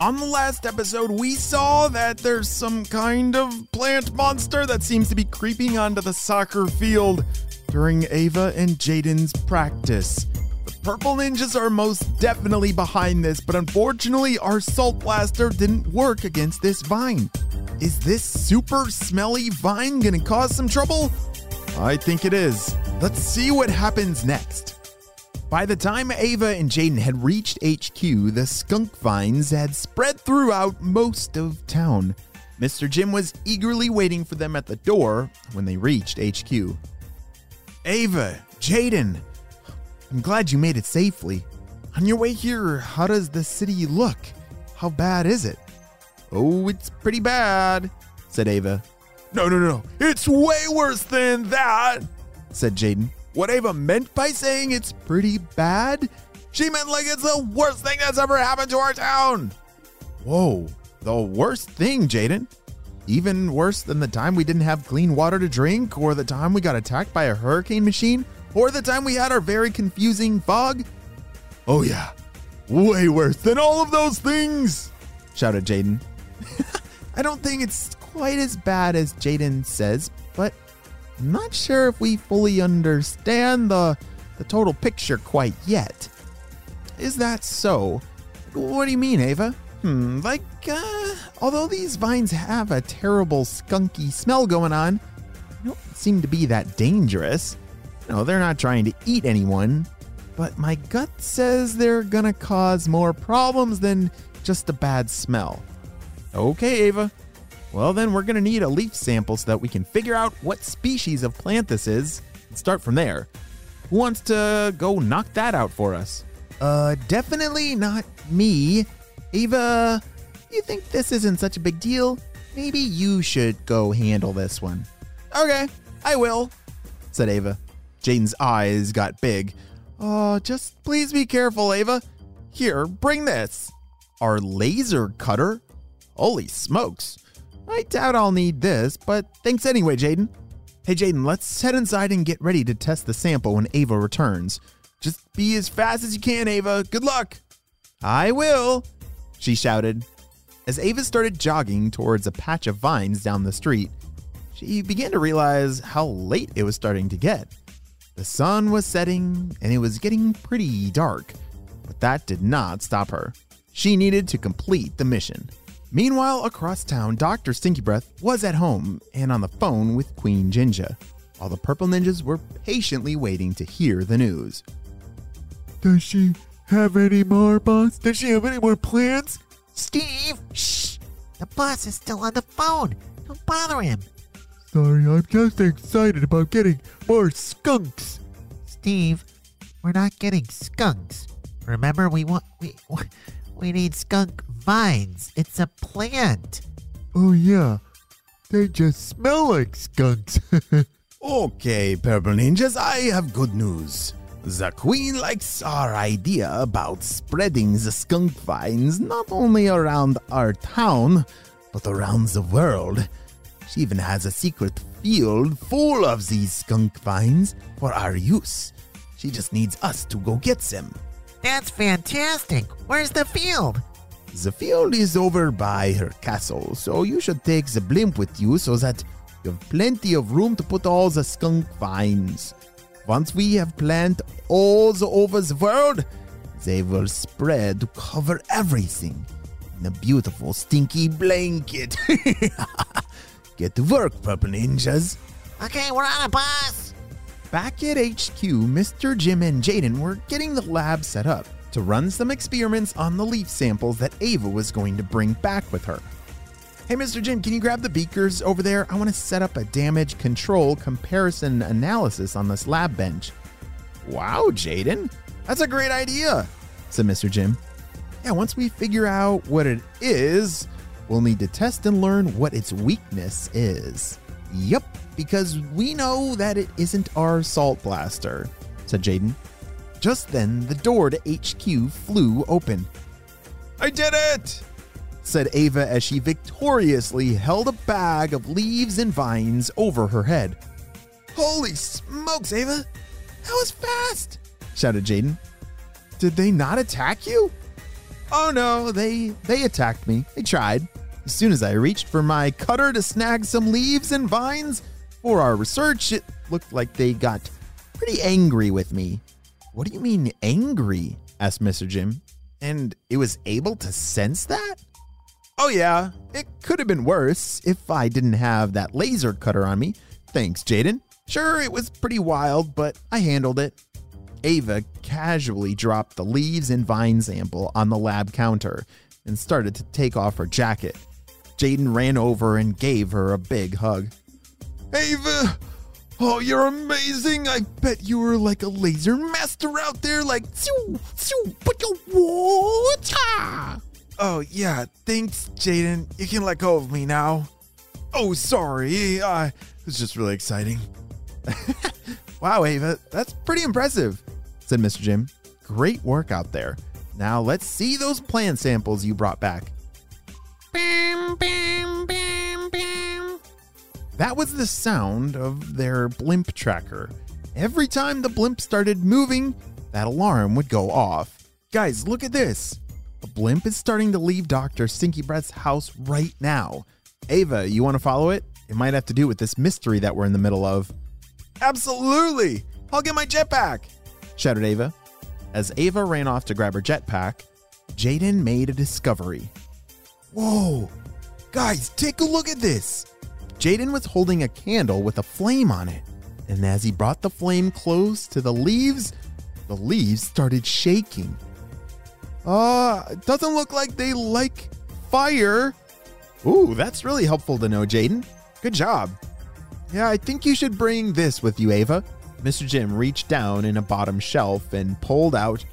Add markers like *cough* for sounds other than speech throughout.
On the last episode, we saw that there's some kind of plant monster that seems to be creeping onto the soccer field during Ava and Jaden's practice. The Purple Ninjas are most definitely behind this, but unfortunately, our Salt Blaster didn't work against this vine. Is this super smelly vine gonna cause some trouble? I think it is. Let's see what happens next. By the time Ava and Jaden had reached HQ, the skunk vines had spread throughout most of town. Mr. Jim was eagerly waiting for them at the door when they reached HQ. Ava, Jaden, I'm glad you made it safely. On your way here, how does the city look? How bad is it? Oh, it's pretty bad, said Ava. No, no, no, it's way worse than that, said Jaden. What Ava meant by saying it's pretty bad, she meant like it's the worst thing that's ever happened to our town. Whoa, the worst thing, Jaden? Even worse than the time we didn't have clean water to drink, or the time we got attacked by a hurricane machine, or the time we had our very confusing fog? Oh, yeah, way worse than all of those things, shouted Jaden. *laughs* I don't think it's quite as bad as Jaden says, but I'm not sure if we fully understand the, the total picture quite yet. Is that so? What do you mean, Ava? Hmm, like, uh, although these vines have a terrible skunky smell going on, they don't seem to be that dangerous. No, they're not trying to eat anyone, but my gut says they're gonna cause more problems than just a bad smell. Okay, Ava. Well, then we're gonna need a leaf sample so that we can figure out what species of plant this is and start from there. Who wants to go knock that out for us? Uh, definitely not me. Ava, you think this isn't such a big deal? Maybe you should go handle this one. Okay, I will, said Ava. Jaden's eyes got big. Oh, just please be careful, Ava. Here, bring this. Our laser cutter? Holy smokes. I doubt I'll need this, but thanks anyway, Jaden. Hey, Jaden, let's head inside and get ready to test the sample when Ava returns. Just be as fast as you can, Ava. Good luck. I will, she shouted. As Ava started jogging towards a patch of vines down the street, she began to realize how late it was starting to get. The sun was setting and it was getting pretty dark, but that did not stop her. She needed to complete the mission. Meanwhile, across town, Dr. Stinky Breath was at home and on the phone with Queen Jinja, while the Purple Ninjas were patiently waiting to hear the news. Does she have any more, boss? Does she have any more plans? Steve, shh! The boss is still on the phone. Don't bother him. Sorry, I'm just excited about getting more skunks. Steve, we're not getting skunks. Remember, we want we we need skunk vines. It's a plant. Oh, yeah. They just smell like skunks. *laughs* Okay, Purple Ninjas, I have good news. The Queen likes our idea about spreading the skunk vines not only around our town, but around the world. She even has a secret field full of these skunk vines for our use. She just needs us to go get them. That's fantastic. Where's the field? The field is over by her castle, so you should take the blimp with you so that you have plenty of room to put all the skunk vines. Once we have planted all the over the world, they will spread to cover everything in a beautiful stinky blanket. *laughs* Get to work, purple ninjas. Okay, we're on it, boss. Back at HQ, Mr. Jim and Jaden were getting the lab set up to run some experiments on the leaf samples that Ava was going to bring back with her. Hey, Mr. Jim, can you grab the beakers over there? I want to set up a damage control comparison analysis on this lab bench. Wow, Jaden, that's a great idea, said Mr. Jim. Yeah, once we figure out what it is, we'll need to test and learn what its weakness is. Yep, because we know that it isn't our salt blaster, said Jaden. Just then, the door to HQ flew open. I did it! said Ava as she victoriously held a bag of leaves and vines over her head. Holy smokes, Ava! That was fast! shouted Jaden. Did they not attack you? Oh no, they they attacked me. They tried. As soon as I reached for my cutter to snag some leaves and vines for our research, it looked like they got pretty angry with me. What do you mean angry? asked Mr. Jim. And it was able to sense that? Oh, yeah, it could have been worse if I didn't have that laser cutter on me. Thanks, Jaden. Sure, it was pretty wild, but I handled it. Ava casually dropped the leaves and vine sample on the lab counter and started to take off her jacket. Jaden ran over and gave her a big hug. Ava! Oh, you're amazing! I bet you were like a laser master out there, like! Oh, yeah, thanks, Jaden. You can let go of me now. Oh, sorry. Uh, it was just really exciting. *laughs* wow, Ava, that's pretty impressive, said Mr. Jim. Great work out there. Now let's see those plant samples you brought back. Bam, bam, bam. That was the sound of their blimp tracker. Every time the blimp started moving, that alarm would go off. Guys, look at this. A blimp is starting to leave Dr. Stinky Breath's house right now. Ava, you want to follow it? It might have to do with this mystery that we're in the middle of. Absolutely! I'll get my jetpack! shouted Ava. As Ava ran off to grab her jetpack, Jaden made a discovery. Whoa! Guys, take a look at this! Jaden was holding a candle with a flame on it, and as he brought the flame close to the leaves, the leaves started shaking. Uh, it doesn't look like they like fire. Ooh, that's really helpful to know, Jaden. Good job. Yeah, I think you should bring this with you, Ava. Mr. Jim reached down in a bottom shelf and pulled out.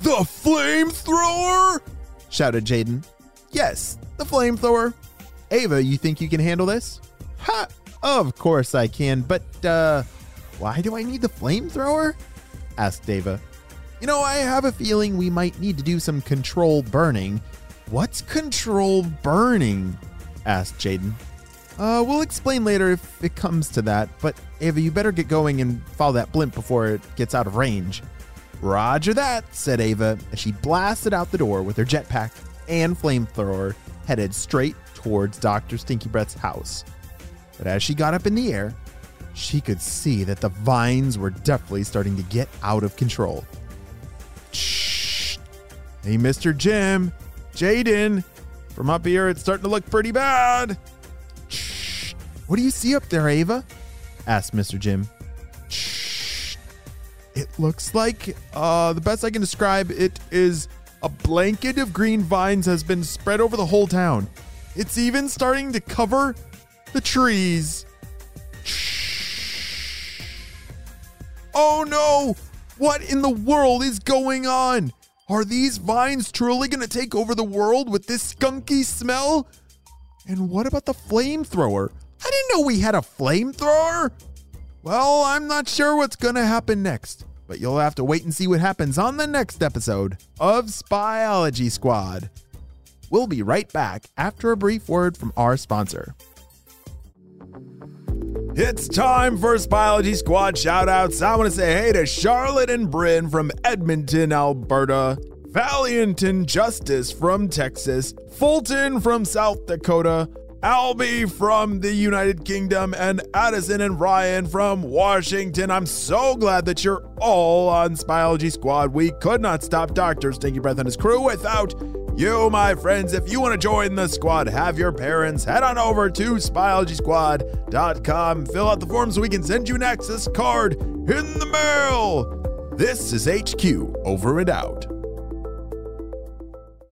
The flamethrower! shouted Jaden. Yes, the flamethrower. Ava, you think you can handle this? Ha! Of course I can, but, uh, why do I need the flamethrower? asked Ava. You know, I have a feeling we might need to do some control burning. What's control burning? asked Jaden. Uh, we'll explain later if it comes to that, but Ava, you better get going and follow that blimp before it gets out of range. Roger that, said Ava as she blasted out the door with her jetpack and flamethrower headed straight towards Dr. Stinky Breath's house. But as she got up in the air, she could see that the vines were definitely starting to get out of control. Shh. Hey, Mr. Jim, Jaden, from up here, it's starting to look pretty bad. Shh. What do you see up there, Ava? asked Mr. Jim. Shh. It looks like, uh, the best I can describe it is a blanket of green vines has been spread over the whole town. It's even starting to cover the trees. Oh no! What in the world is going on? Are these vines truly going to take over the world with this skunky smell? And what about the flamethrower? I didn't know we had a flamethrower. Well, I'm not sure what's going to happen next, but you'll have to wait and see what happens on the next episode of Spyology Squad. We'll be right back after a brief word from our sponsor. It's time for Spyology Squad shoutouts. I want to say hey to Charlotte and Bryn from Edmonton, Alberta, Valiant and Justice from Texas, Fulton from South Dakota, Albie from the United Kingdom, and Addison and Ryan from Washington. I'm so glad that you're all on Spyology Squad. We could not stop Dr. Stinky Breath and his crew without you, my friends. If you want to join the squad, have your parents head on over to spyologysquad.com, fill out the form so we can send you an access card in the mail. This is HQ, over and out.